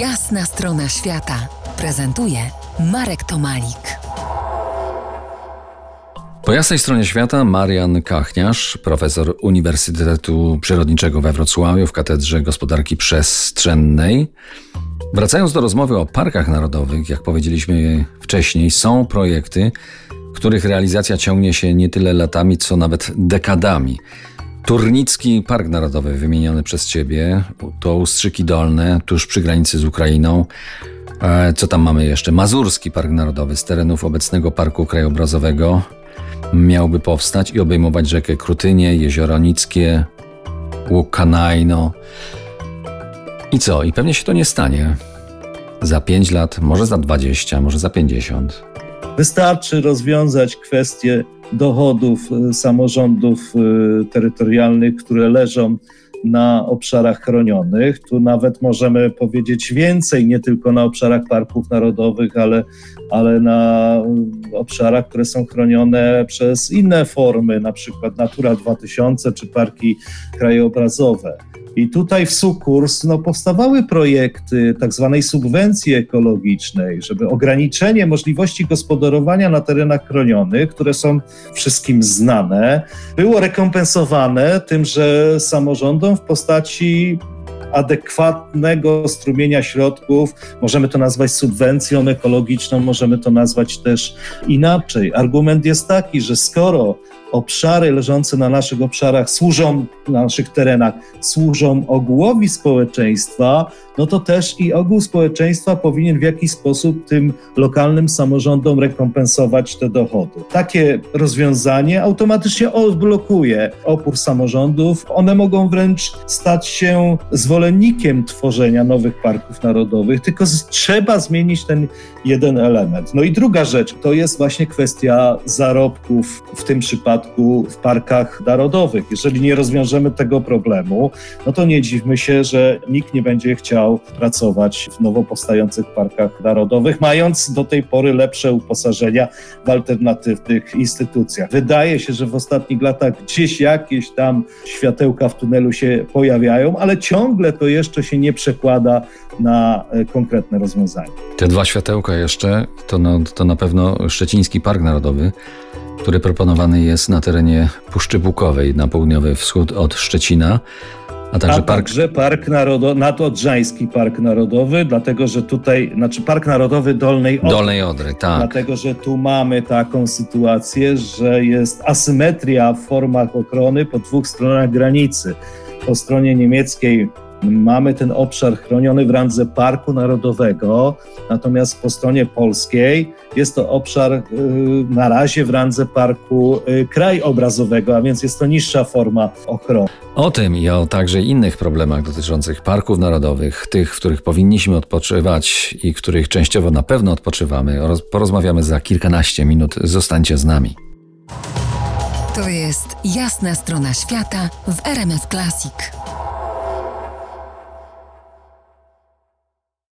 Jasna strona świata prezentuje Marek Tomalik. Po jasnej stronie świata Marian Kachniarz, profesor Uniwersytetu Przyrodniczego we Wrocławiu w Katedrze Gospodarki Przestrzennej. Wracając do rozmowy o parkach narodowych, jak powiedzieliśmy wcześniej, są projekty, których realizacja ciągnie się nie tyle latami, co nawet dekadami. Turnicki Park Narodowy wymieniony przez Ciebie, to Ustrzyki Dolne, tuż przy granicy z Ukrainą. E, co tam mamy jeszcze? Mazurski Park Narodowy z terenów obecnego Parku Krajobrazowego miałby powstać i obejmować rzekę Krutynie, Jezioro Nickie, Łukanajno. I co? I pewnie się to nie stanie. Za 5 lat, może za 20, może za 50. Wystarczy rozwiązać kwestię dochodów y, samorządów y, terytorialnych, które leżą na obszarach chronionych. Tu nawet możemy powiedzieć więcej, nie tylko na obszarach parków narodowych, ale, ale na obszarach, które są chronione przez inne formy, na przykład Natura 2000 czy parki krajobrazowe. I tutaj w Sukurs no, powstawały projekty tak zwanej subwencji ekologicznej, żeby ograniczenie możliwości gospodarowania na terenach chronionych, które są wszystkim znane, było rekompensowane tym, że samorządom w postaci adekwatnego strumienia środków. Możemy to nazwać subwencją ekologiczną, możemy to nazwać też inaczej. Argument jest taki, że skoro obszary leżące na naszych obszarach służą, na naszych terenach, służą ogółowi społeczeństwa, no to też i ogół społeczeństwa powinien w jakiś sposób tym lokalnym samorządom rekompensować te dochody. Takie rozwiązanie automatycznie odblokuje opór samorządów. One mogą wręcz stać się zwolennikiem tworzenia nowych parków narodowych, tylko trzeba zmienić ten jeden element. No i druga rzecz to jest właśnie kwestia zarobków w tym przypadku w parkach narodowych. Jeżeli nie rozwiążemy tego problemu, no to nie dziwmy się, że nikt nie będzie chciał pracować w nowo powstających parkach narodowych, mając do tej pory lepsze uposażenia w alternatywnych instytucjach. Wydaje się, że w ostatnich latach gdzieś jakieś tam światełka w tunelu się pojawiają, ale ciągle to jeszcze się nie przekłada na e, konkretne rozwiązania. Te dwa światełka jeszcze to, no, to na pewno Szczeciński Park Narodowy który proponowany jest na terenie Puszczy Bukowej na południowy wschód od Szczecina. A także, A park... także Park Narodowy, Nadodrzański Park Narodowy, dlatego że tutaj, znaczy Park Narodowy Dolnej Odry. Dolnej Odry, tak. Dlatego, że tu mamy taką sytuację, że jest asymetria w formach ochrony po dwóch stronach granicy. Po stronie niemieckiej mamy ten obszar chroniony w randze Parku Narodowego, natomiast po stronie polskiej jest to obszar y, na razie w randze Parku y, Krajobrazowego, a więc jest to niższa forma ochrony. O tym i o także innych problemach dotyczących parków narodowych, tych, w których powinniśmy odpoczywać i których częściowo na pewno odpoczywamy, porozmawiamy za kilkanaście minut. Zostańcie z nami. To jest jasna strona świata w RMS Classic.